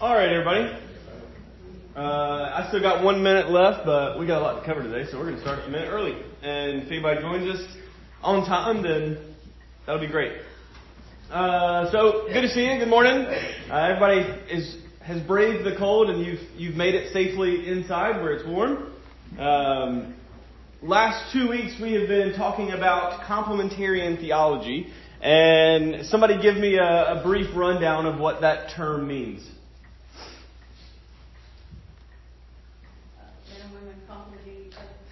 All right, everybody. Uh, I still got one minute left, but we got a lot to cover today, so we're going to start a minute early. And if anybody joins us on time, then that'll be great. Uh, so good to see you. Good morning. Uh, everybody is has braved the cold, and you've you've made it safely inside where it's warm. Um, last two weeks we have been talking about complementarian theology, and somebody give me a, a brief rundown of what that term means.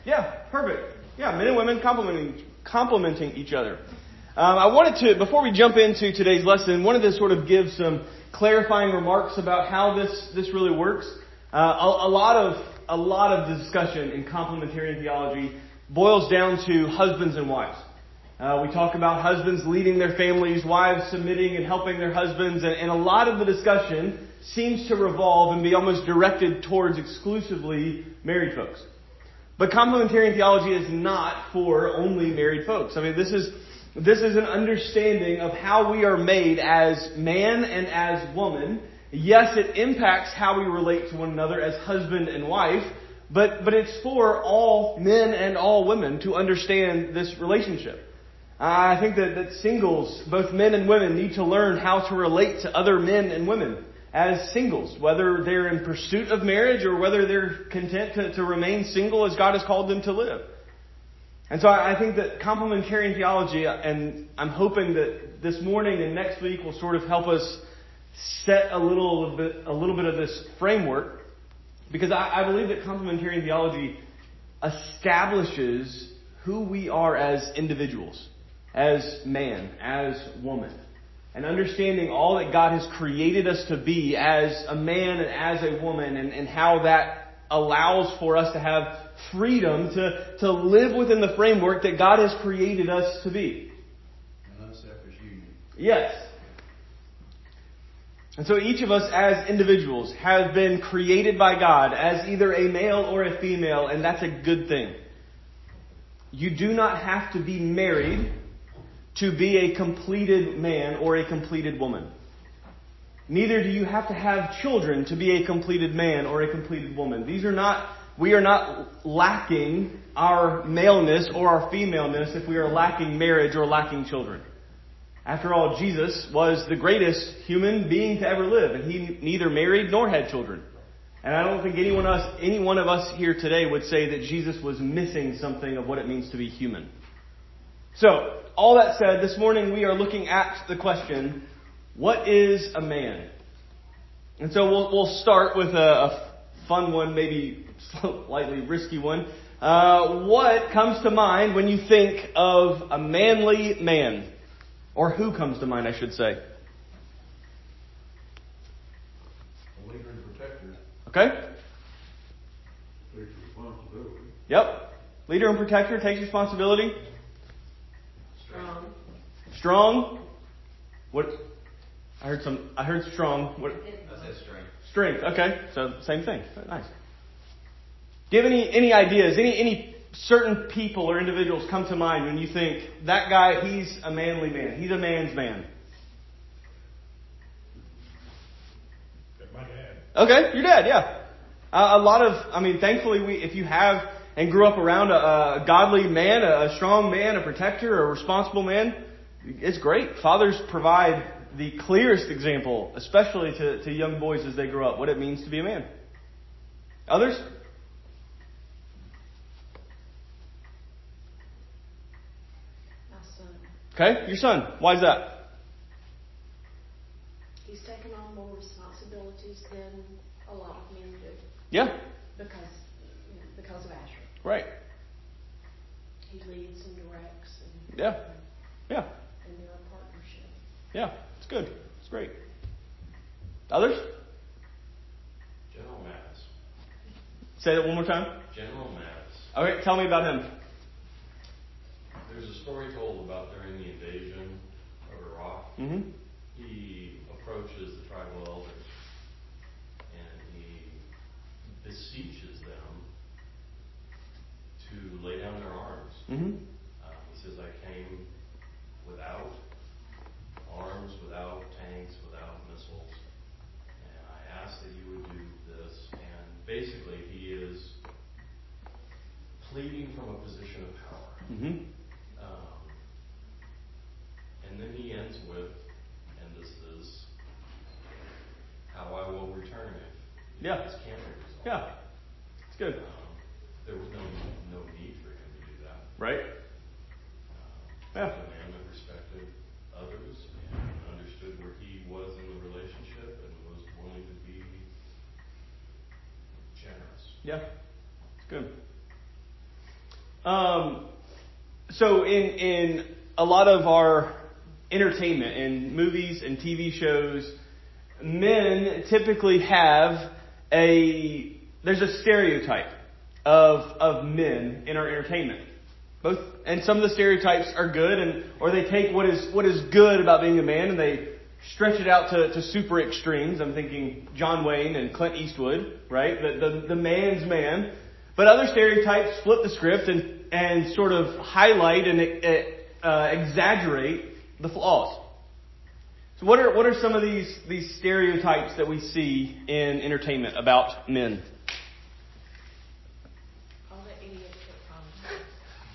Yeah, perfect. Yeah, men and women complementing, complementing each other. Um, I wanted to, before we jump into today's lesson, wanted to sort of give some clarifying remarks about how this, this really works. Uh, a, a, lot of, a lot of the discussion in complementarian theology boils down to husbands and wives. Uh, we talk about husbands leading their families, wives submitting and helping their husbands, and, and a lot of the discussion seems to revolve and be almost directed towards exclusively married folks. But complementarian theology is not for only married folks. I mean, this is, this is an understanding of how we are made as man and as woman. Yes, it impacts how we relate to one another as husband and wife, but, but it's for all men and all women to understand this relationship. I think that, that singles, both men and women, need to learn how to relate to other men and women as singles, whether they're in pursuit of marriage or whether they're content to, to remain single as God has called them to live. And so I think that complementarian theology, uh, and I'm hoping that this morning and next week will sort of help us set a little bit, a little bit of this framework, because I, I believe that complementarian theology establishes who we are as individuals, as man, as woman and understanding all that God has created us to be as a man and as a woman and, and how that allows for us to have freedom to, to live within the framework that God has created us to be. An unselfish union. Yes. And so each of us as individuals have been created by God as either a male or a female, and that's a good thing. You do not have to be married to be a completed man or a completed woman. Neither do you have to have children to be a completed man or a completed woman. These are not, we are not lacking our maleness or our femaleness if we are lacking marriage or lacking children. After all, Jesus was the greatest human being to ever live, and he neither married nor had children. And I don't think anyone else, any one of us here today would say that Jesus was missing something of what it means to be human. So, all that said, this morning we are looking at the question, what is a man? And so we'll, we'll start with a, a fun one, maybe slightly risky one. Uh, what comes to mind when you think of a manly man? Or who comes to mind, I should say? A leader and protector. Okay? Takes responsibility. Yep. Leader and protector takes responsibility. Strong. Strong. What? I heard some. I heard strong. What? That's his strength. Strength. Okay. So same thing. Nice. Do you have any any ideas? Any any certain people or individuals come to mind when you think that guy? He's a manly man. He's a man's man. My dad. Okay, your dad. Yeah. Uh, a lot of. I mean, thankfully, we if you have and grew up around a, a godly man, a, a strong man, a protector, a responsible man, it's great. Fathers provide the clearest example, especially to, to young boys as they grow up, what it means to be a man. Others? My son. Okay, your son. Why is that? He's taken on more responsibilities than a lot of men do Yeah, because you know, because of Asher. Right. He leads and directs and Yeah. Yeah, and they're a partnership. yeah. It's good. It's great. Others? General Mattis. Say that one more time. General Mattis. Okay, tell me about him. There's a story told about during the invasion of Iraq. Mm-hmm. He approaches the tribal lay down their arms. Mm-hmm. Uh, he says, I came without arms, without tanks, without missiles. And I ask that you would do this. And basically, he is pleading from a position of power. Mm-hmm. Um, and then he ends with, and this is how I will return it. Yeah. This can't be resolved. Yeah. It's good. Um, Yeah. Good. Um, so in in a lot of our entertainment in movies and TV shows, men typically have a there's a stereotype of of men in our entertainment. Both and some of the stereotypes are good and or they take what is what is good about being a man and they stretch it out to, to super extremes. I'm thinking John Wayne and Clint Eastwood, right? The, the, the man's man. But other stereotypes flip the script and, and sort of highlight and uh, exaggerate the flaws. So what are, what are some of these, these stereotypes that we see in entertainment about men? All the idiots.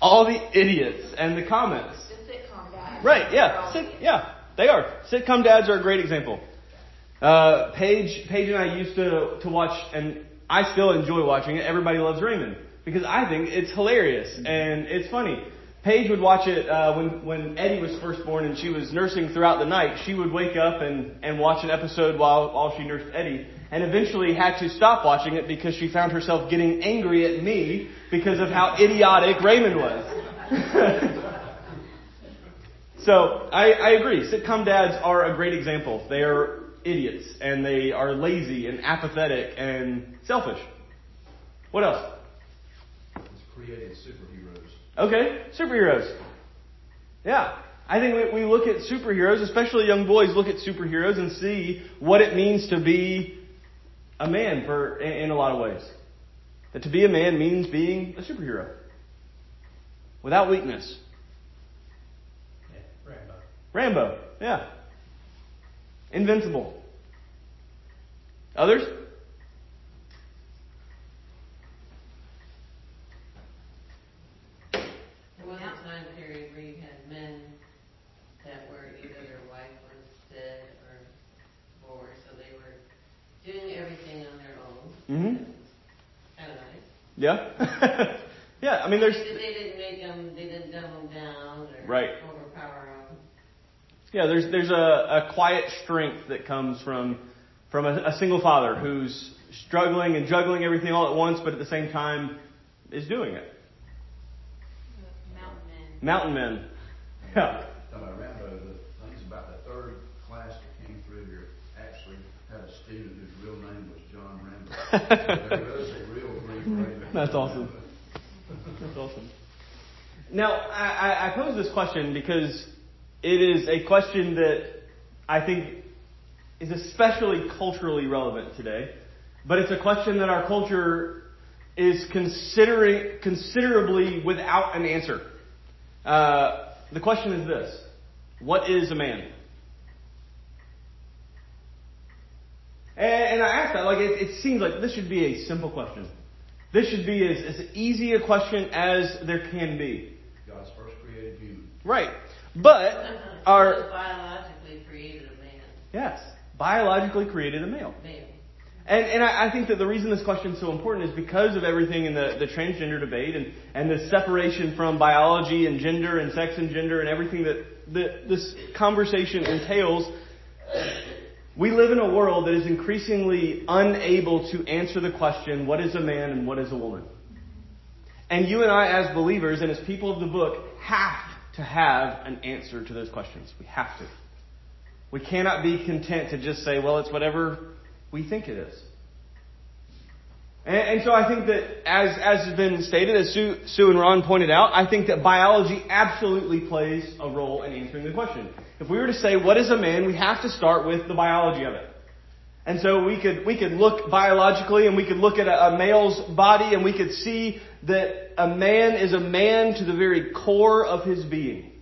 All the idiots and the comments. The sitcom guys. Right, yeah. Sit, yeah, they are. Sitcom dads are a great example. Uh, Paige, Paige and I used to, to watch, and I still enjoy watching it, Everybody Loves Raymond. Because I think it's hilarious and it's funny. Paige would watch it uh, when, when Eddie was first born and she was nursing throughout the night. She would wake up and, and watch an episode while, while she nursed Eddie and eventually had to stop watching it because she found herself getting angry at me because of how idiotic Raymond was. So I, I agree. Sitcom dads are a great example. They are idiots and they are lazy and apathetic and selfish. What else? It's created superheroes. Okay, superheroes. Yeah. I think we, we look at superheroes, especially young boys look at superheroes and see what it means to be a man for in, in a lot of ways. That to be a man means being a superhero. Without weakness. Rambo. Yeah. Invincible. Others? There was a time period where you had men that were either their wife was dead or divorced, so they were doing everything on their own. Mhm. Kind of nice. Yeah. yeah, I mean, there's. They they didn't make them, they didn't dumb them down or Right. Overpower them. Yeah, there's there's a, a quiet strength that comes from from a, a single father who's struggling and juggling everything all at once, but at the same time is doing it. Mountain men. Mountain men. Yeah. Talking about Rambo, the things about the third class that came through here actually had a student whose real name was John Rambo. There was a real Greek Rambo. That's awesome. That's awesome. Now, I, I- I pose this question because it is a question that I think is especially culturally relevant today. But it's a question that our culture is considering considerably without an answer. Uh, the question is this: What is a man? And, and I ask that like it, it seems like this should be a simple question. This should be as, as easy a question as there can be. God's first created human. Right. But our biologically created a man, yes, biologically created a male. male. And, and I, I think that the reason this question is so important is because of everything in the, the transgender debate and, and the separation from biology and gender and sex and gender and everything that, that this conversation entails. We live in a world that is increasingly unable to answer the question, what is a man and what is a woman? And you and I, as believers and as people of the book, have to have an answer to those questions. We have to. We cannot be content to just say, well, it's whatever we think it is. And, and so I think that, as, as has been stated, as Sue, Sue and Ron pointed out, I think that biology absolutely plays a role in answering the question. If we were to say, what is a man, we have to start with the biology of it. And so we could, we could look biologically and we could look at a, a male's body and we could see that a man is a man to the very core of his being.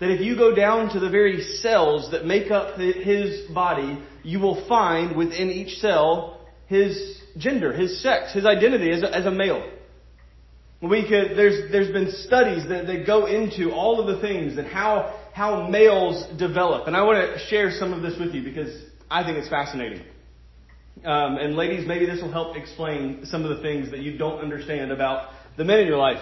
That if you go down to the very cells that make up his body, you will find within each cell his gender, his sex, his identity as a, as a male. We could, there's, there's been studies that, that go into all of the things and how, how males develop. And I want to share some of this with you because I think it's fascinating. Um, and ladies, maybe this will help explain some of the things that you don't understand about the men in your life.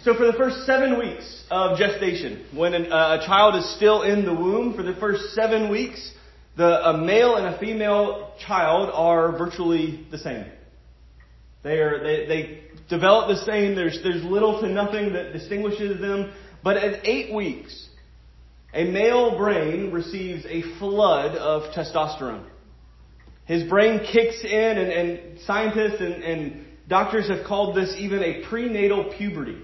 So for the first seven weeks of gestation, when an, uh, a child is still in the womb, for the first seven weeks, the, a male and a female child are virtually the same. They are, they, they develop the same. There's, there's little to nothing that distinguishes them. But at eight weeks, a male brain receives a flood of testosterone. His brain kicks in and, and scientists and, and doctors have called this even a prenatal puberty.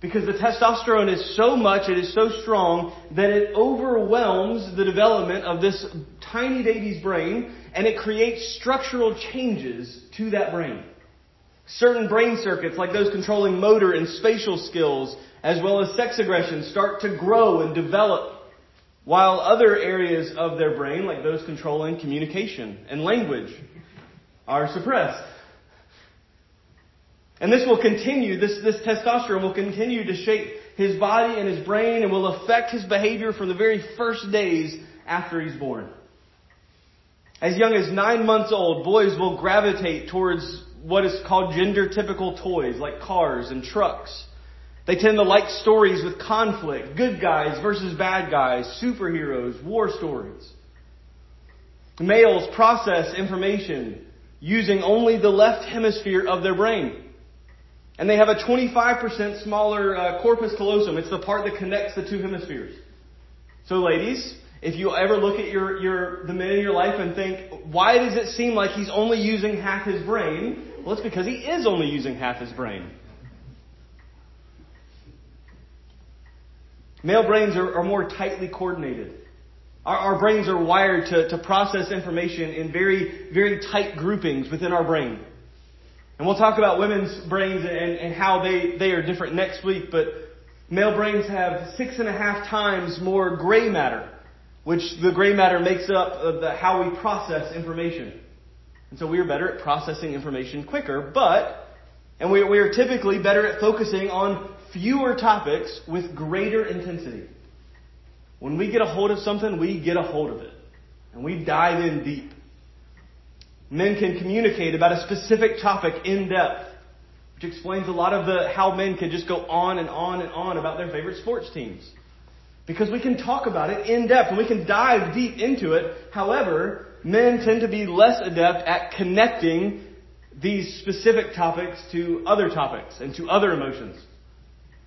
Because the testosterone is so much, it is so strong, that it overwhelms the development of this tiny baby's brain and it creates structural changes to that brain. Certain brain circuits, like those controlling motor and spatial skills, as well as sex aggression, start to grow and develop, while other areas of their brain, like those controlling communication and language, are suppressed. And this will continue, this, this testosterone will continue to shape his body and his brain and will affect his behavior from the very first days after he's born. As young as nine months old, boys will gravitate towards what is called gender typical toys like cars and trucks. They tend to like stories with conflict, good guys versus bad guys, superheroes, war stories. Males process information using only the left hemisphere of their brain. And they have a 25% smaller uh, corpus callosum. It's the part that connects the two hemispheres. So ladies, if you ever look at your, your, the men in your life and think, why does it seem like he's only using half his brain? Well, it's because he is only using half his brain. Male brains are, are more tightly coordinated. Our, our brains are wired to, to process information in very, very tight groupings within our brain. And we'll talk about women's brains and, and how they, they are different next week, but male brains have six and a half times more gray matter, which the gray matter makes up the, how we process information. And so we are better at processing information quicker, but, and we, we are typically better at focusing on fewer topics with greater intensity. When we get a hold of something, we get a hold of it. And we dive in deep. Men can communicate about a specific topic in depth, which explains a lot of the how men can just go on and on and on about their favorite sports teams. Because we can talk about it in depth and we can dive deep into it. However, men tend to be less adept at connecting these specific topics to other topics and to other emotions.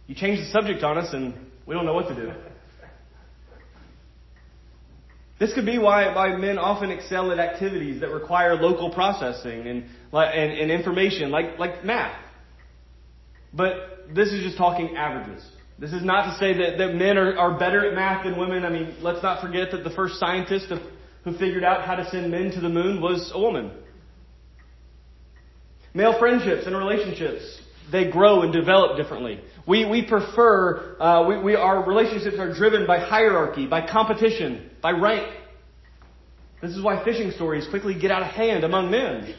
You change the subject on us and we don't know what to do. This could be why, why men often excel at activities that require local processing and, and, and information, like, like math. But this is just talking averages. This is not to say that, that men are, are better at math than women. I mean, let's not forget that the first scientist of who figured out how to send men to the moon was a woman. Male friendships and relationships, they grow and develop differently. We, we prefer, uh, we, we, our relationships are driven by hierarchy, by competition, by rank. This is why fishing stories quickly get out of hand among men.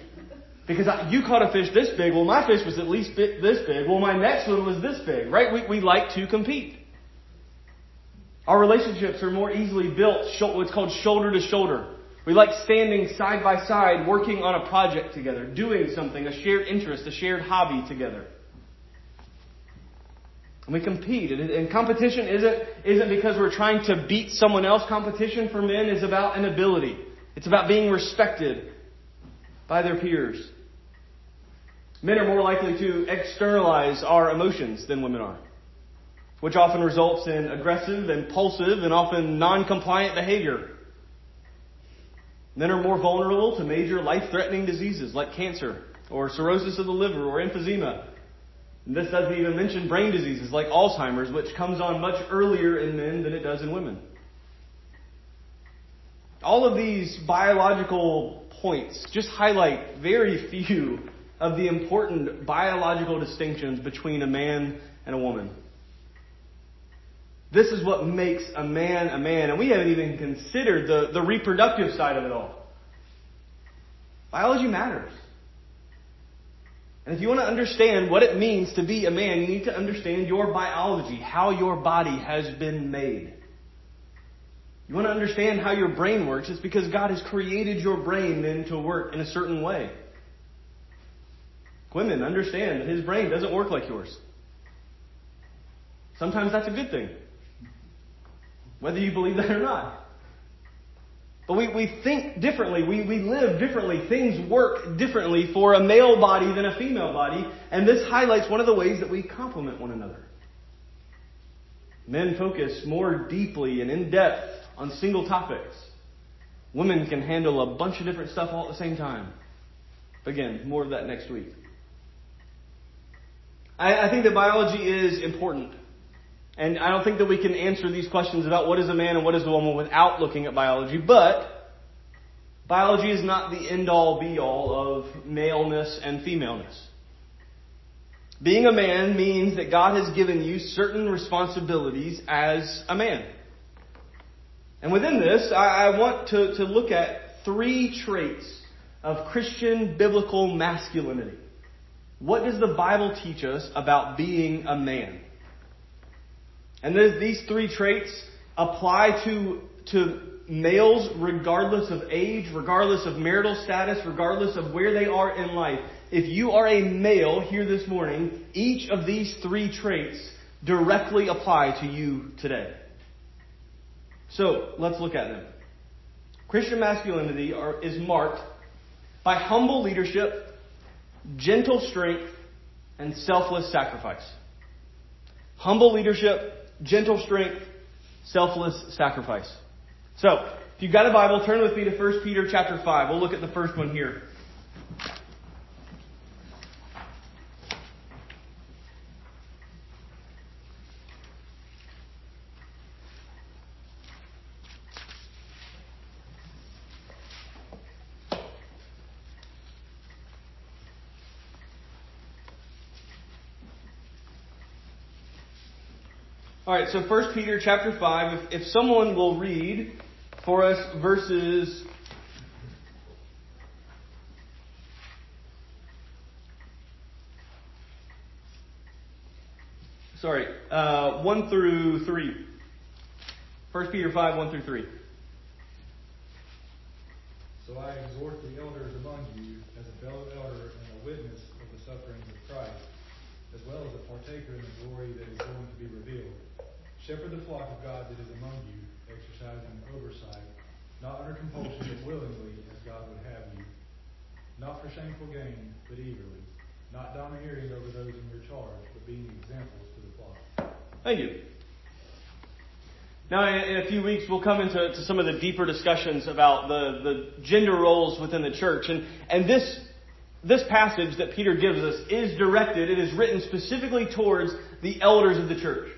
Because you caught a fish this big, well my fish was at least this big, well my next one was this big, right? We, we like to compete. Our relationships are more easily built, what's called shoulder to shoulder. We like standing side by side, working on a project together, doing something, a shared interest, a shared hobby together. And we compete. And competition isn't, isn't because we're trying to beat someone else. Competition for men is about an ability. It's about being respected by their peers. Men are more likely to externalize our emotions than women are which often results in aggressive, impulsive, and often non-compliant behavior. Men are more vulnerable to major life-threatening diseases like cancer, or cirrhosis of the liver, or emphysema. This doesn't even mention brain diseases like Alzheimer's, which comes on much earlier in men than it does in women. All of these biological points just highlight very few of the important biological distinctions between a man and a woman. This is what makes a man a man. And we haven't even considered the, the reproductive side of it all. Biology matters. And if you want to understand what it means to be a man, you need to understand your biology, how your body has been made. You want to understand how your brain works, it's because God has created your brain then to work in a certain way. Women, understand that his brain doesn't work like yours. Sometimes that's a good thing. Whether you believe that or not. But we, we think differently. We, we live differently. Things work differently for a male body than a female body. And this highlights one of the ways that we complement one another. Men focus more deeply and in depth on single topics. Women can handle a bunch of different stuff all at the same time. Again, more of that next week. I, I think that biology is important. And I don't think that we can answer these questions about what is a man and what is a woman without looking at biology, but biology is not the end all be all of maleness and femaleness. Being a man means that God has given you certain responsibilities as a man. And within this, I, I want to, to look at three traits of Christian biblical masculinity. What does the Bible teach us about being a man? And these three traits apply to, to males regardless of age, regardless of marital status, regardless of where they are in life. If you are a male here this morning, each of these three traits directly apply to you today. So, let's look at them. Christian masculinity are, is marked by humble leadership, gentle strength, and selfless sacrifice. Humble leadership, gentle strength, selfless sacrifice. So, if you've got a Bible, turn with me to 1 Peter chapter 5. We'll look at the first one here. All right, so 1 Peter chapter 5, if, if someone will read for us verses Sorry, uh, 1 through 3. 1 Peter 5, 1 through 3. So I exhort the elders among you, as a fellow elder and a witness of the sufferings of Christ, as well as a partaker in the glory that is going to be revealed. Shepherd the flock of God that is among you, exercising oversight, not under compulsion, but willingly, as God would have you. Not for shameful gain, but eagerly. Not domineering over those in your charge, but being examples to the flock. Thank you. Now, in a few weeks, we'll come into to some of the deeper discussions about the, the gender roles within the church. And, and this, this passage that Peter gives us is directed, it is written specifically towards the elders of the church.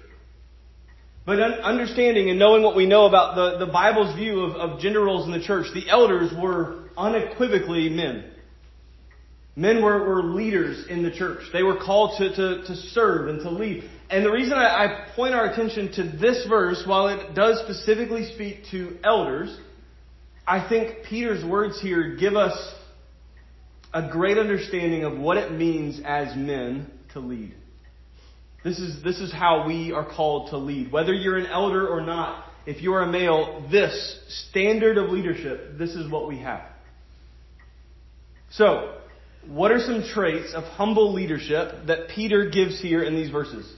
But understanding and knowing what we know about the, the Bible's view of, of gender roles in the church, the elders were unequivocally men. Men were, were leaders in the church. They were called to, to, to serve and to lead. And the reason I, I point our attention to this verse, while it does specifically speak to elders, I think Peter's words here give us a great understanding of what it means as men to lead. This is, this is how we are called to lead. Whether you're an elder or not, if you're a male, this standard of leadership, this is what we have. So, what are some traits of humble leadership that Peter gives here in these verses?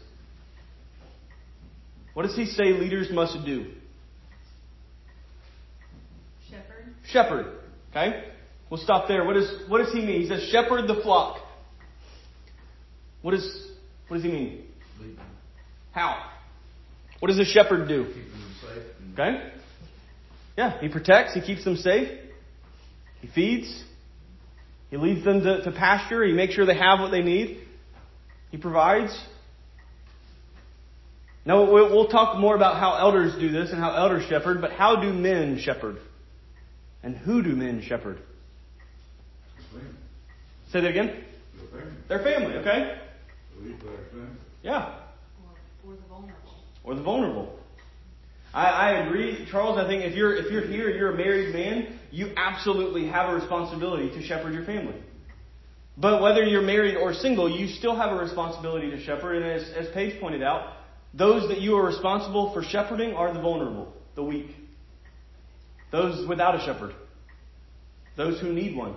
What does he say leaders must do? Shepherd. Shepherd. Okay? We'll stop there. What, is, what does he mean? He says, shepherd the flock. What, is, what does he mean? How? What does a shepherd do? keep them safe. Okay? Yeah, he protects, he keeps them safe, he feeds, he leads them to, to pasture, he makes sure they have what they need, he provides. Now, we'll we'll talk more about how elders do this and how elders shepherd, but how do men shepherd? And who do men shepherd? Say that again? Their family, okay? Lead by example. Yeah. Or, or the vulnerable. or the vulnerable. I, I agree, Charles. I think if you're if you're here, you're a married man, you absolutely have a responsibility to shepherd your family. But whether you're married or single, you still have a responsibility to shepherd. And as, as Paige pointed out, those that you are responsible for shepherding are the vulnerable, the weak, those without a shepherd, those who need one.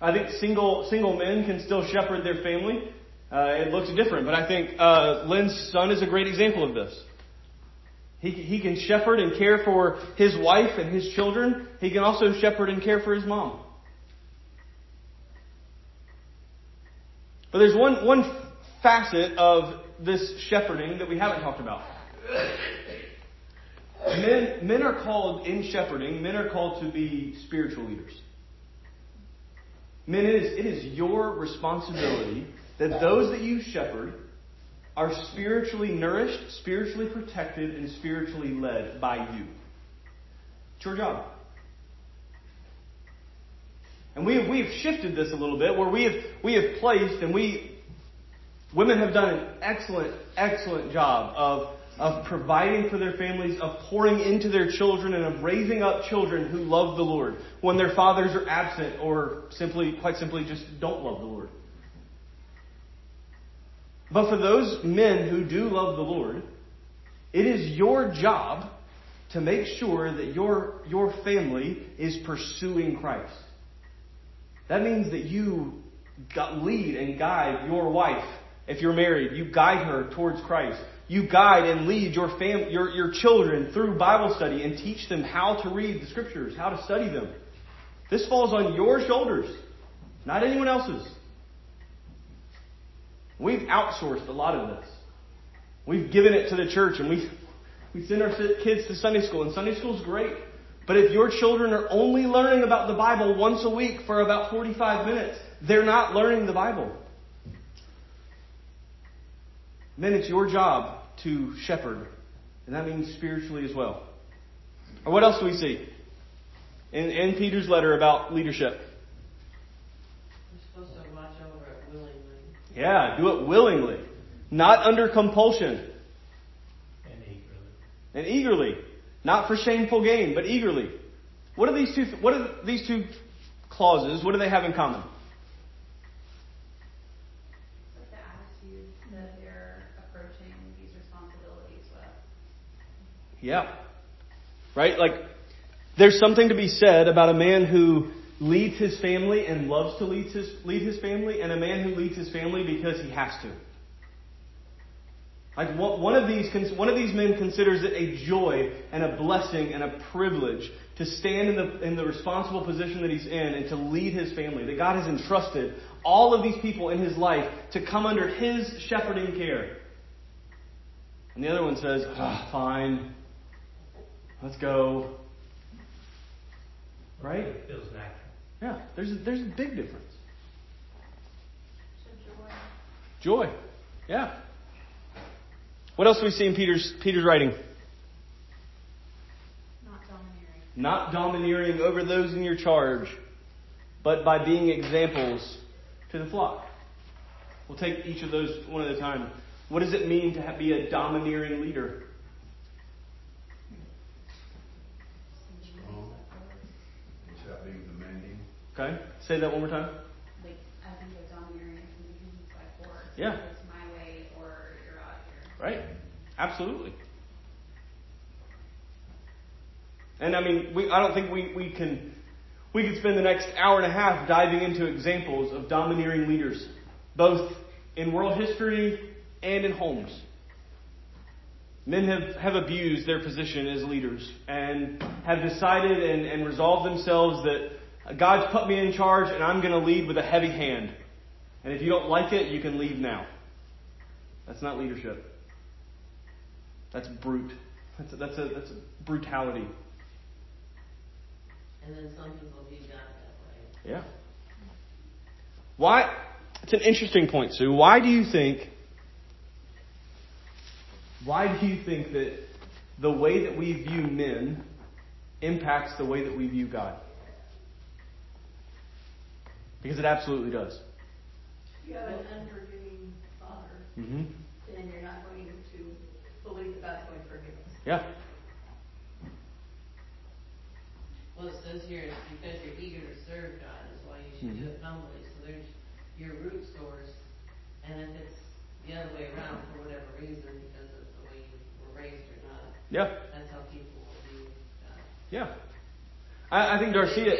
I think single single men can still shepherd their family. Uh, it looks different, but I think uh, Lynn's son is a great example of this. He, he can shepherd and care for his wife and his children. He can also shepherd and care for his mom. But there's one, one facet of this shepherding that we haven't talked about. Men, men are called in shepherding, men are called to be spiritual leaders. Men, it is, it is your responsibility that those that you shepherd are spiritually nourished, spiritually protected, and spiritually led by you. It's your job. And we have, we have shifted this a little bit where we have, we have placed and we, women have done an excellent, excellent job of, of providing for their families, of pouring into their children, and of raising up children who love the Lord when their fathers are absent or simply, quite simply, just don't love the Lord. But for those men who do love the Lord, it is your job to make sure that your, your family is pursuing Christ. That means that you lead and guide your wife. If you're married, you guide her towards Christ. You guide and lead your, fam- your, your children through Bible study and teach them how to read the scriptures, how to study them. This falls on your shoulders, not anyone else's. We've outsourced a lot of this. We've given it to the church and we, we send our kids to Sunday school, and Sunday school's great. But if your children are only learning about the Bible once a week for about 45 minutes, they're not learning the Bible. Then it's your job to shepherd, and that means spiritually as well. Or what else do we see in, in Peter's letter about leadership? We're supposed to watch over it willingly. Yeah, do it willingly, not under compulsion. And eagerly. And eagerly. Not for shameful gain, but eagerly. What are these two, what are these two clauses? What do they have in common? Like the attitude that they're approaching these responsibilities with. Yeah. Right? Like, there's something to be said about a man who leads his family and loves to lead his, lead his family, and a man who leads his family because he has to. Like one of these, one of these men considers it a joy and a blessing and a privilege to stand in the, in the responsible position that he's in and to lead his family. That God has entrusted all of these people in his life to come under his shepherding care. And the other one says, oh, fine, let's go. Right? It feels natural. Yeah, there's a, there's a big difference. So joy. Joy. Yeah. What else do we see in Peter's Peter's writing? Not domineering. Not domineering over those in your charge, but by being examples to the flock. We'll take each of those one at a time. What does it mean to be a domineering leader? Strong. Without being demanding. Okay, say that one more time. Like, I think of domineering as something by force. Yeah. It's my way or you're out here. Right? Absolutely. And I mean, we, I don't think we, we can we could spend the next hour and a half diving into examples of domineering leaders, both in world history and in homes. Men have, have abused their position as leaders and have decided and, and resolved themselves that God's put me in charge and I'm going to lead with a heavy hand. And if you don't like it, you can leave now. That's not leadership. That's brute. That's a, that's a, that's a brutality. And then some people do God that way. Yeah. Why? It's an interesting point, Sue. Why do you think? Why do you think that the way that we view men impacts the way that we view God? Because it absolutely does. You have an unforgiving father, Mm-hmm. then you're not going to believe that God's going to forgive us. Yeah. Well, it says here, it's because you're eager to serve God is why you should do it, not humbly. So there's your root source, and if it's the other way around for whatever reason, because of the way you were raised or not, Yeah, that's how people will view God. yeah. I, I think The Darcia.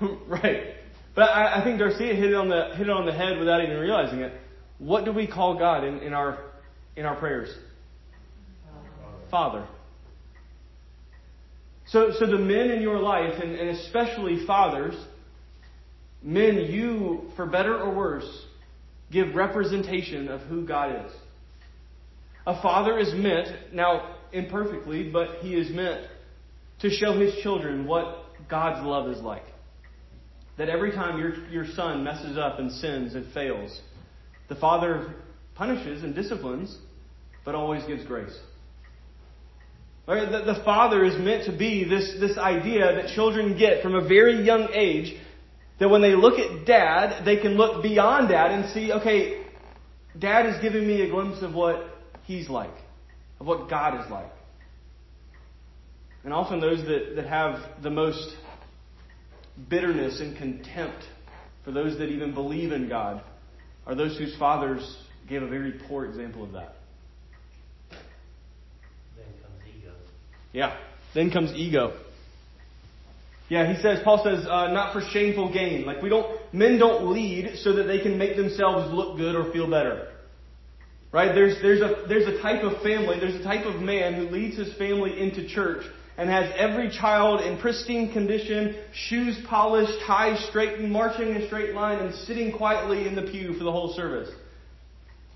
right. But I, I think Darcia hit it on the hit it on the head without even realizing it. What do we call God in, in our in our prayers? Father. So so the men in your life, and, and especially fathers, men, you, for better or worse, give representation of who God is. A father is meant, now imperfectly, but he is meant to show his children what God's love is like. That every time your, your son messes up and sins and fails, the father punishes and disciplines, but always gives grace. Right? The, the father is meant to be this, this idea that children get from a very young age that when they look at dad, they can look beyond dad and see, okay, dad is giving me a glimpse of what he's like, of what God is like. And often those that, that have the most bitterness and contempt for those that even believe in God are those whose fathers gave a very poor example of that. Then comes ego. Yeah. Then comes ego. Yeah, he says, Paul says, uh, not for shameful gain. Like we don't, men don't lead so that they can make themselves look good or feel better. Right? There's, there's a, there's a type of family, there's a type of man who leads his family into church and has every child in pristine condition, shoes polished, ties straightened, marching in a straight line, and sitting quietly in the pew for the whole service.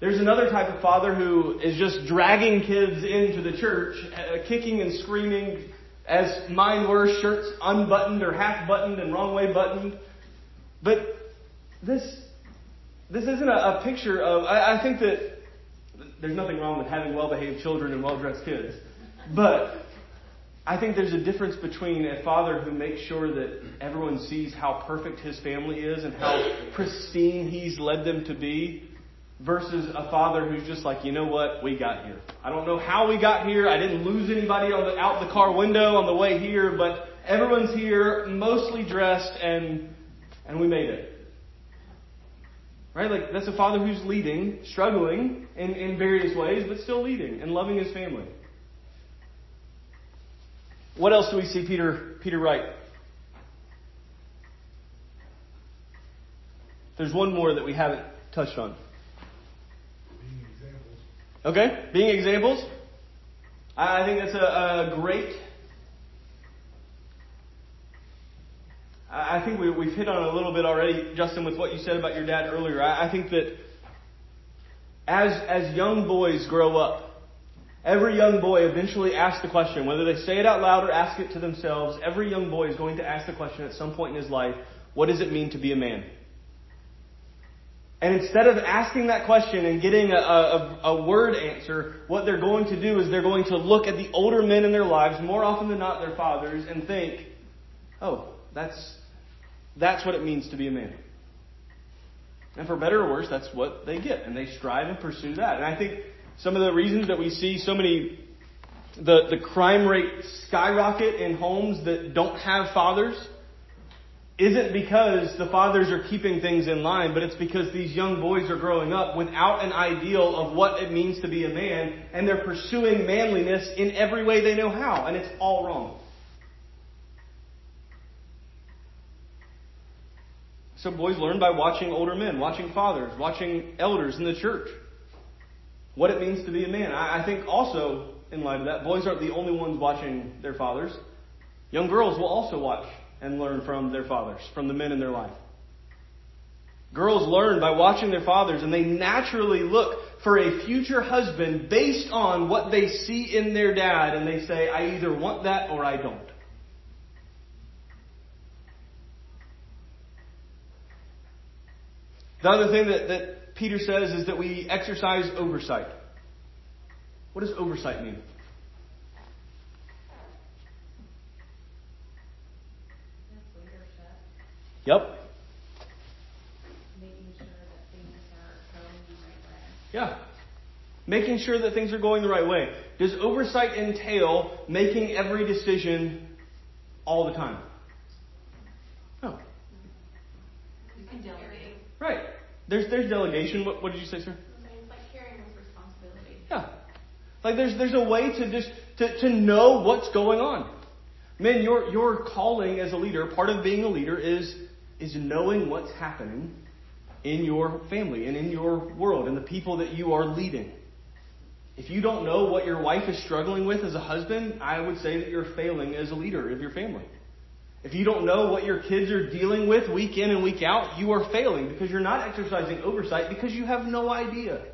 There's another type of father who is just dragging kids into the church, uh, kicking and screaming, as mine were, shirts unbuttoned or half buttoned and wrong way buttoned. But this, this isn't a, a picture of, I, I think that there's nothing wrong with having well behaved children and well dressed kids. But I think there's a difference between a father who makes sure that everyone sees how perfect his family is and how pristine he's led them to be versus a father who's just like, you know what, we got here. I don't know how we got here. I didn't lose anybody on the, out the car window on the way here, but everyone's here, mostly dressed, and and we made it. Right? Like that's a father who's leading, struggling in, in various ways, but still leading and loving his family. What else do we see Peter Peter write? There's one more that we haven't touched on. Being examples. Okay, being examples. I think that's a, a great. I I think we, we've hit on it a little bit already, Justin, with what you said about your dad earlier. I, I think that as as young boys grow up, every young boy eventually asks the question, whether they say it out loud or ask it to themselves. Every young boy is going to ask the question at some point in his life: What does it mean to be a man? And instead of asking that question and getting a, a, a, word answer, what they're going to do is they're going to look at the older men in their lives, more often than not their fathers, and think, oh, that's, that's what it means to be a man. And for better or worse, that's what they get. And they strive and pursue that. And I think some of the reasons that we see so many, the, the crime rate skyrocket in homes that don't have fathers isn't because the fathers are keeping things in line, but it's because these young boys are growing up without an ideal of what it means to be a man, and they're pursuing manliness in every way they know how, and it's all wrong. So boys learn by watching older men, watching fathers, watching elders in the church. What it means to be a man. I, I think also, in light of that, boys aren't the only ones watching their fathers. Young girls will also watch and learn from their fathers, from the men in their life. Girls learn by watching their fathers, and they naturally look for a future husband based on what they see in their dad, and they say, I either want that or I don't. The other thing that, that Peter says is that we exercise oversight. What does oversight mean? Yep. making sure that things are going the right way. Yeah. Making sure that things are going the right way. Does oversight entail making every decision all the time? No. And delegate. Right. There's there's delegation. What, what did you say, sir? It's like carrying with responsibility. Yeah. Like there's there's a way to just to, to know what's going on. Men, your your calling as a leader, part of being a leader is is knowing what's happening in your family and in your world and the people that you are leading. If you don't know what your wife is struggling with as a husband, I would say that you're failing as a leader of your family. If you don't know what your kids are dealing with week in and week out, you are failing because you're not exercising oversight because you have no idea.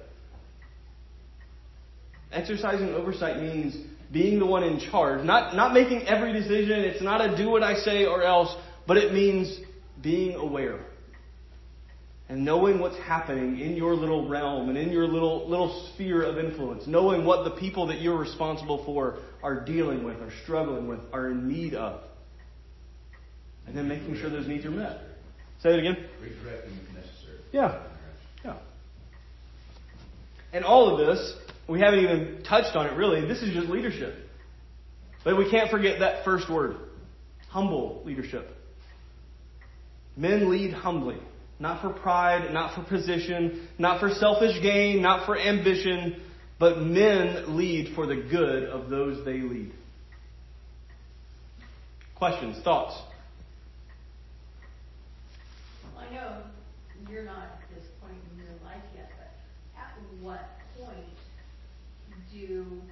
Exercising oversight means being the one in charge, not, not making every decision. It's not a do what I say or else, but it means being aware and knowing what's happening in your little realm and in your little little sphere of influence, knowing what the people that you're responsible for are dealing with, are struggling with, are in need of. And then making sure those needs are met. Say it again. Redirecting if necessary. Yeah. Yeah. And all of this, we haven't even touched on it really. This is just leadership. But we can't forget that first word humble leadership. Men lead humbly. Not for pride, not for position, not for selfish gain, not for ambition, but men lead for the good of those they lead. Questions, thoughts? Well, I know you're not at this point in your life yet, but at what point do,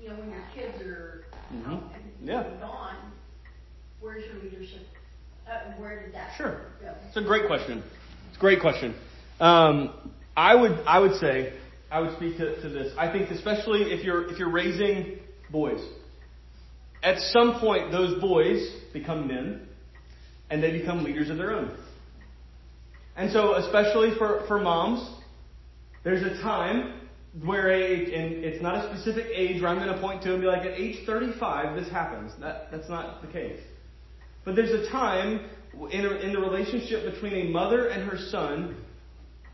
you know, when your kids are Mhm. out and Yeah. gone, where's your leadership? Uh, where did that Sure. go? It's a great question. It's a great question. Um, I would I would say I would speak to, to this. I think especially if you're if you're raising boys, at some point those boys become men, and they become leaders of their own. And so, especially for for moms, there's a time where a and it's not a specific age where I'm going to point to and be like at age 35 this happens. That that's not the case. But there's a time in, a, in the relationship between a mother and her son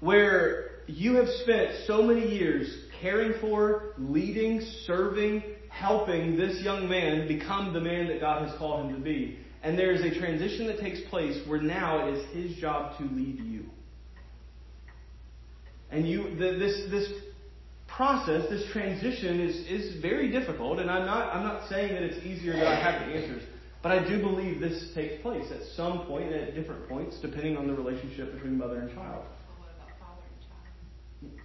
where you have spent so many years caring for, leading, serving, helping this young man become the man that God has called him to be. And there is a transition that takes place where now it is his job to lead you. And you, the, this, this process, this transition is, is very difficult. And I'm not, I'm not saying that it's easier that I have the answers. But I do believe this takes place at some point at different points, depending on the relationship between mother and child.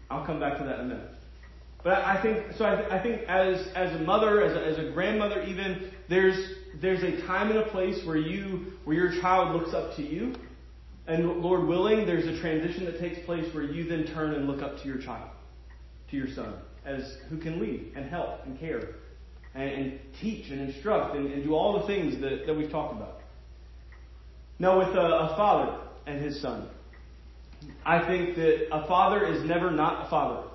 I'll come back to that in a minute. But I think so. I, I think as as a mother, as a, as a grandmother, even there's there's a time and a place where you where your child looks up to you, and Lord willing, there's a transition that takes place where you then turn and look up to your child, to your son, as who can lead and help and care, and, and teach and instruct and, and do all the things that, that we've talked about. Now, with a, a father and his son, I think that a father is never not a father.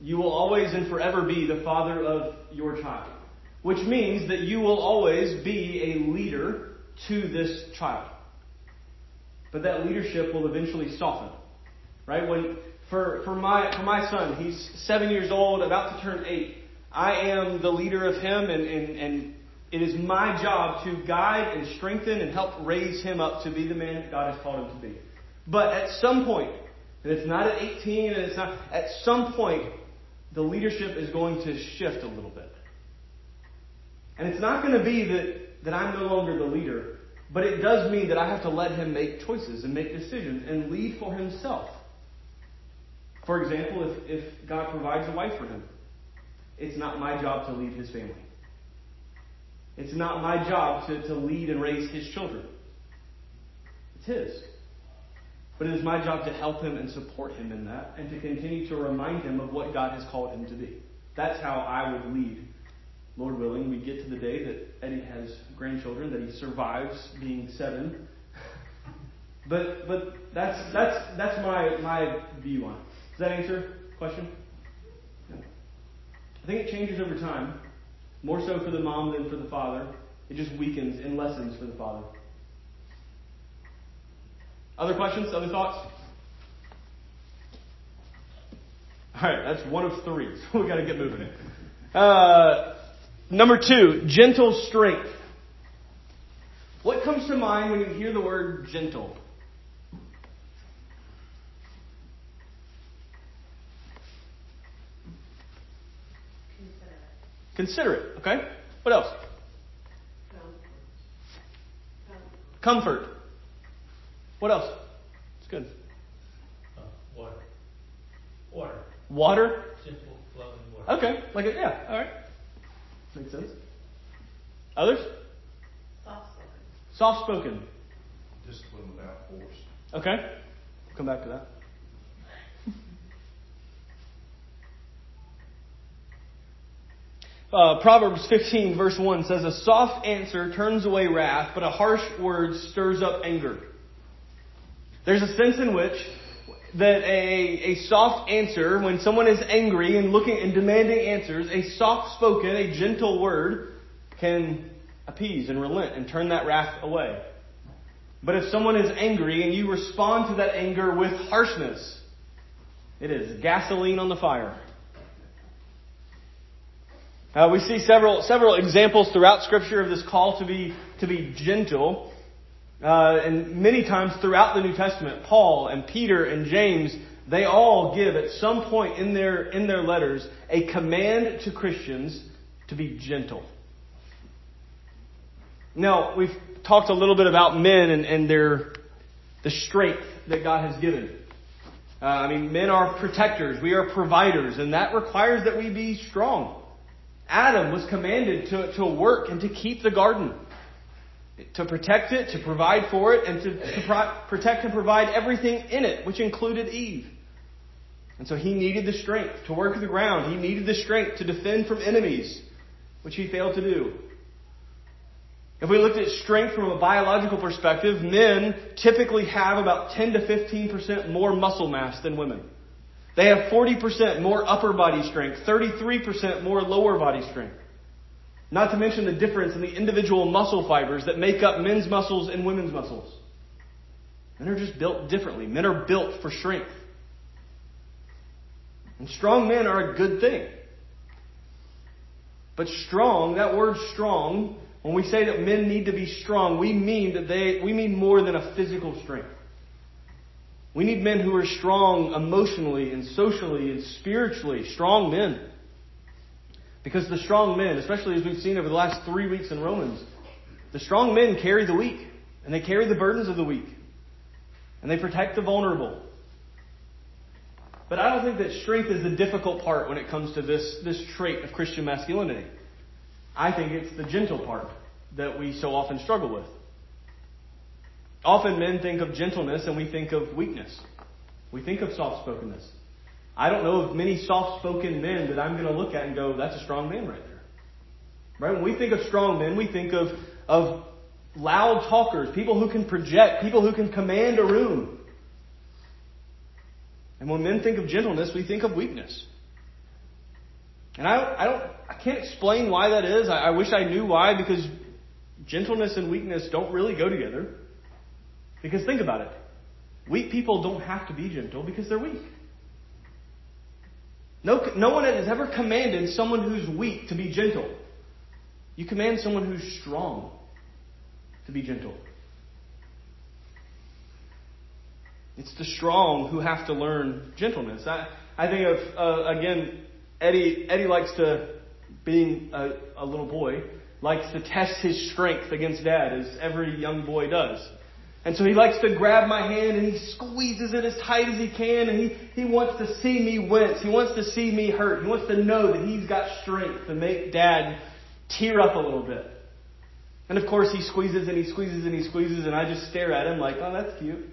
You will always and forever be the father of your child, which means that you will always be a leader to this child. But that leadership will eventually soften, right? When for for my for my son, he's seven years old, about to turn eight. I am the leader of him, and and and it is my job to guide and strengthen and help raise him up to be the man that God has called him to be. But at some point, and it's not at 18, and it's not at some point, the leadership is going to shift a little bit. And it's not going to be that, that I'm no longer the leader, but it does mean that I have to let him make choices and make decisions and lead for himself. For example, if, if God provides a wife for him, it's not my job to lead his family. It's not my job to, to lead and raise his children. It's his. But it is my job to help him and support him in that and to continue to remind him of what God has called him to be. That's how I would lead. Lord willing, we get to the day that Eddie has grandchildren, that he survives being seven. but but that's that's that's my my view on it. Does that answer question? I think it changes over time. More so for the mom than for the father. It just weakens and lessens for the father. Other questions? Other thoughts? All right, that's one of three, so we got to get moving. Uh, number two, gentle strength. What comes to mind when you hear the word gentle? Considerate, okay? What else? Comfort. What else? It's good. Uh, water. Water. Water? Simple flowing water. Okay, like it, yeah, all right. Makes sense. Others? Soft spoken. Soft spoken. Discipline without force. Okay. We'll Come back to that. Uh, Proverbs 15, verse 1 says, A soft answer turns away wrath, but a harsh word stirs up anger. There's a sense in which that a, a soft answer, when someone is angry and looking and demanding answers, a soft spoken, a gentle word can appease and relent and turn that wrath away. But if someone is angry and you respond to that anger with harshness, it is gasoline on the fire. Uh, we see several several examples throughout Scripture of this call to be to be gentle, uh, and many times throughout the New Testament, Paul and Peter and James they all give at some point in their in their letters a command to Christians to be gentle. Now we've talked a little bit about men and, and their the strength that God has given. Uh, I mean, men are protectors, we are providers, and that requires that we be strong. Adam was commanded to, to work and to keep the garden, to protect it, to provide for it, and to, to pro- protect and provide everything in it, which included Eve. And so he needed the strength to work the ground. He needed the strength to defend from enemies, which he failed to do. If we looked at strength from a biological perspective, men typically have about 10 to 15% more muscle mass than women. They have 40% more upper body strength, 33% more lower body strength. Not to mention the difference in the individual muscle fibers that make up men's muscles and women's muscles. Men are just built differently. Men are built for strength. And strong men are a good thing. But strong, that word strong, when we say that men need to be strong, we mean that they, we mean more than a physical strength. We need men who are strong emotionally and socially and spiritually, strong men. Because the strong men, especially as we've seen over the last three weeks in Romans, the strong men carry the weak, and they carry the burdens of the weak, and they protect the vulnerable. But I don't think that strength is the difficult part when it comes to this, this trait of Christian masculinity. I think it's the gentle part that we so often struggle with. Often men think of gentleness and we think of weakness. We think of soft spokenness. I don't know of many soft spoken men that I'm going to look at and go, that's a strong man right there. Right? When we think of strong men, we think of, of loud talkers, people who can project, people who can command a room. And when men think of gentleness, we think of weakness. And I I don't, I can't explain why that is. I, I wish I knew why because gentleness and weakness don't really go together. Because think about it. Weak people don't have to be gentle because they're weak. No, no one has ever commanded someone who's weak to be gentle. You command someone who's strong to be gentle. It's the strong who have to learn gentleness. I, I think of, uh, again, Eddie, Eddie likes to, being a, a little boy, likes to test his strength against dad, as every young boy does. And so he likes to grab my hand and he squeezes it as tight as he can and he, he wants to see me wince. He wants to see me hurt. He wants to know that he's got strength to make dad tear up a little bit. And of course he squeezes and he squeezes and he squeezes and I just stare at him like, oh, that's cute.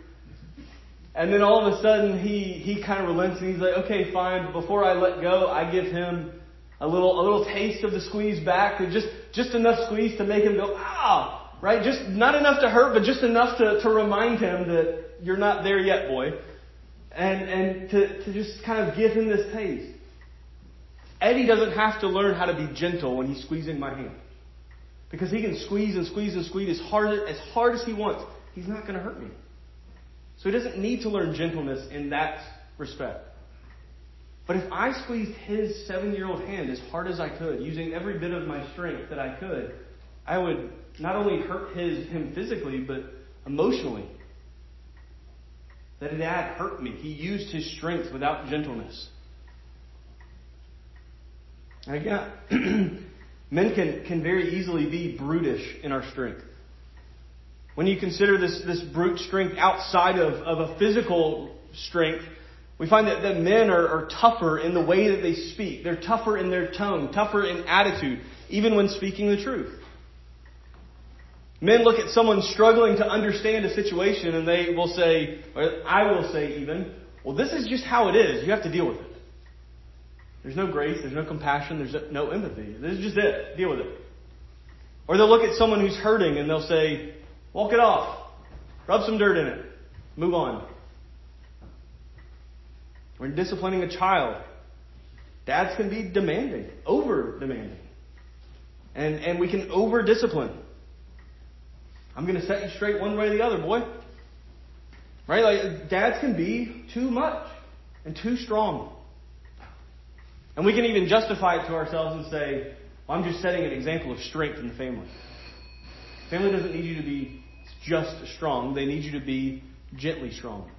And then all of a sudden he, he kind of relents and he's like, okay, fine, but before I let go, I give him a little, a little taste of the squeeze back, just, just enough squeeze to make him go, ah, Right? Just not enough to hurt, but just enough to, to remind him that you're not there yet, boy. And, and to, to just kind of give him this taste. Eddie doesn't have to learn how to be gentle when he's squeezing my hand. Because he can squeeze and squeeze and squeeze as hard, as hard as he wants. He's not going to hurt me. So he doesn't need to learn gentleness in that respect. But if I squeezed his seven year old hand as hard as I could, using every bit of my strength that I could, I would not only hurt his, him physically, but emotionally. That it had hurt me. He used his strength without gentleness. Again, men can, can very easily be brutish in our strength. When you consider this, this brute strength outside of, of a physical strength, we find that, that men are, are tougher in the way that they speak. They're tougher in their tone, tougher in attitude, even when speaking the truth. Men look at someone struggling to understand a situation and they will say, or I will say even, well, this is just how it is. You have to deal with it. There's no grace, there's no compassion, there's no empathy. This is just it. Deal with it. Or they'll look at someone who's hurting and they'll say, walk it off. Rub some dirt in it. Move on. When disciplining a child, dads can be demanding, over demanding. And, and we can over discipline. I'm going to set you straight one way or the other, boy. Right? Like, dads can be too much and too strong. And we can even justify it to ourselves and say, well, I'm just setting an example of strength in the family. Family doesn't need you to be just strong, they need you to be gently strong.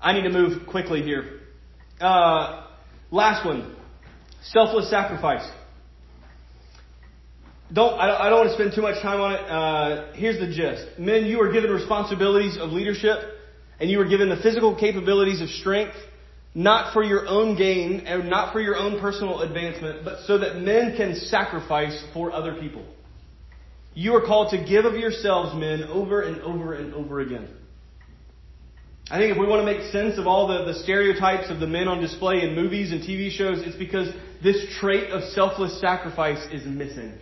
I need to move quickly here. Uh, last one selfless sacrifice. Don't, I, don't want to spend too much time on it. Uh, here's the gist. Men, you are given responsibilities of leadership and you are given the physical capabilities of strength, not for your own gain and not for your own personal advancement, but so that men can sacrifice for other people. You are called to give of yourselves, men, over and over and over again. I think if we want to make sense of all the, the stereotypes of the men on display in movies and TV shows, it's because this trait of selfless sacrifice is missing.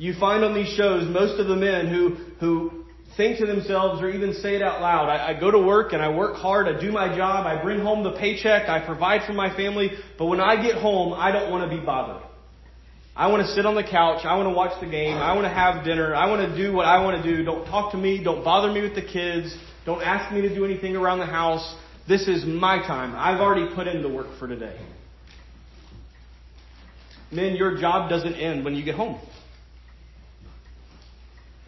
You find on these shows most of the men who, who think to themselves or even say it out loud. I, I go to work and I work hard. I do my job. I bring home the paycheck. I provide for my family. But when I get home, I don't want to be bothered. I want to sit on the couch. I want to watch the game. I want to have dinner. I want to do what I want to do. Don't talk to me. Don't bother me with the kids. Don't ask me to do anything around the house. This is my time. I've already put in the work for today. Men, your job doesn't end when you get home.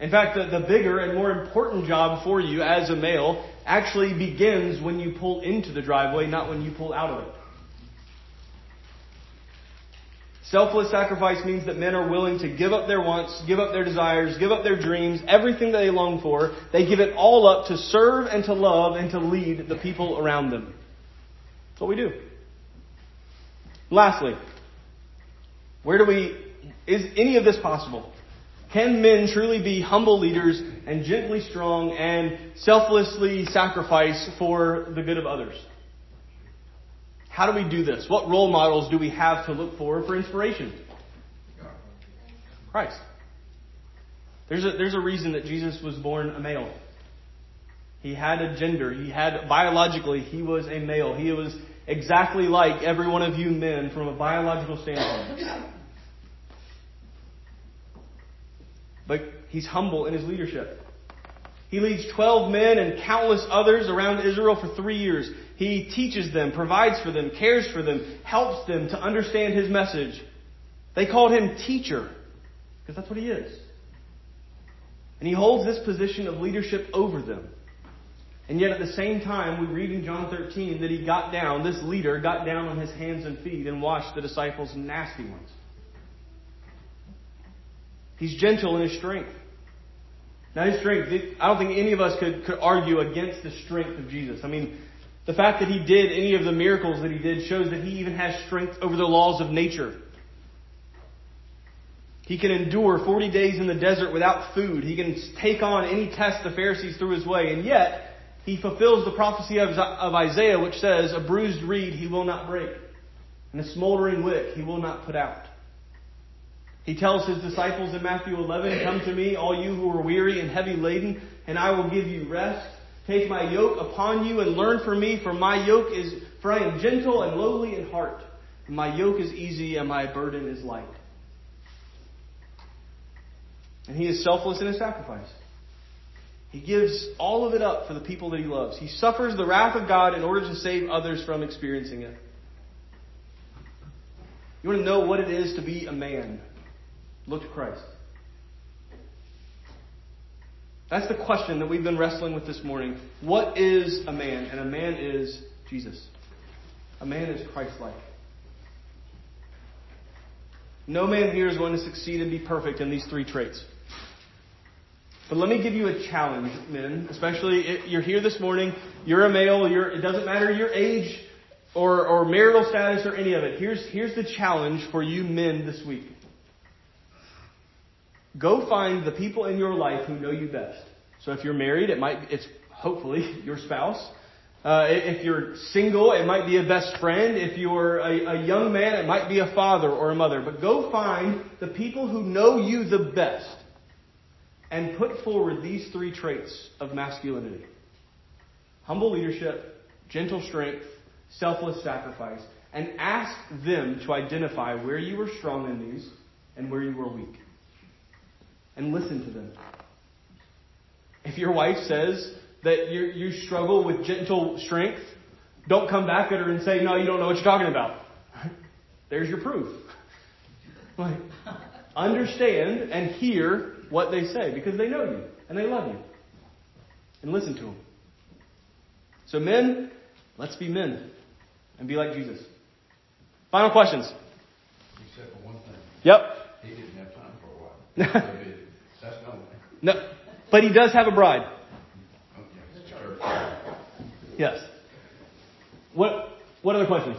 In fact, the, the bigger and more important job for you as a male actually begins when you pull into the driveway, not when you pull out of it. Selfless sacrifice means that men are willing to give up their wants, give up their desires, give up their dreams, everything that they long for. They give it all up to serve and to love and to lead the people around them. That's what we do. Lastly, where do we, is any of this possible? Can men truly be humble leaders and gently strong and selflessly sacrifice for the good of others? How do we do this? What role models do we have to look for for inspiration? Christ. There's a, there's a reason that Jesus was born a male. He had a gender. He had, biologically, he was a male. He was exactly like every one of you men from a biological standpoint. But he's humble in his leadership. He leads 12 men and countless others around Israel for three years. He teaches them, provides for them, cares for them, helps them to understand his message. They called him teacher, because that's what he is. And he holds this position of leadership over them. And yet at the same time, we read in John 13 that he got down, this leader got down on his hands and feet and washed the disciples' nasty ones. He's gentle in his strength. Now, his strength, I don't think any of us could, could argue against the strength of Jesus. I mean, the fact that he did any of the miracles that he did shows that he even has strength over the laws of nature. He can endure 40 days in the desert without food. He can take on any test the Pharisees threw his way. And yet, he fulfills the prophecy of, of Isaiah, which says, A bruised reed he will not break, and a smoldering wick he will not put out. He tells his disciples in Matthew 11, Come to me, all you who are weary and heavy laden, and I will give you rest. Take my yoke upon you and learn from me, for my yoke is, for I am gentle and lowly in heart. And my yoke is easy and my burden is light. And he is selfless in his sacrifice. He gives all of it up for the people that he loves. He suffers the wrath of God in order to save others from experiencing it. You want to know what it is to be a man? Look to Christ. That's the question that we've been wrestling with this morning. What is a man? And a man is Jesus. A man is Christ like. No man here is going to succeed and be perfect in these three traits. But let me give you a challenge, men. Especially if you're here this morning, you're a male, you're, it doesn't matter your age or, or marital status or any of it. Here's, here's the challenge for you men this week. Go find the people in your life who know you best. So if you're married, it might, it's hopefully your spouse. Uh, if you're single, it might be a best friend. If you're a, a young man, it might be a father or a mother. But go find the people who know you the best and put forward these three traits of masculinity humble leadership, gentle strength, selfless sacrifice, and ask them to identify where you were strong in these and where you were weak. And listen to them. If your wife says that you, you struggle with gentle strength, don't come back at her and say, no, you don't know what you're talking about. There's your proof. Like, understand and hear what they say because they know you and they love you. And listen to them. So, men, let's be men and be like Jesus. Final questions. Except for one thing. Yep. He didn't have time for a while. So busy. That's no but he does have a bride. Okay, it's church. Yes. What What other questions?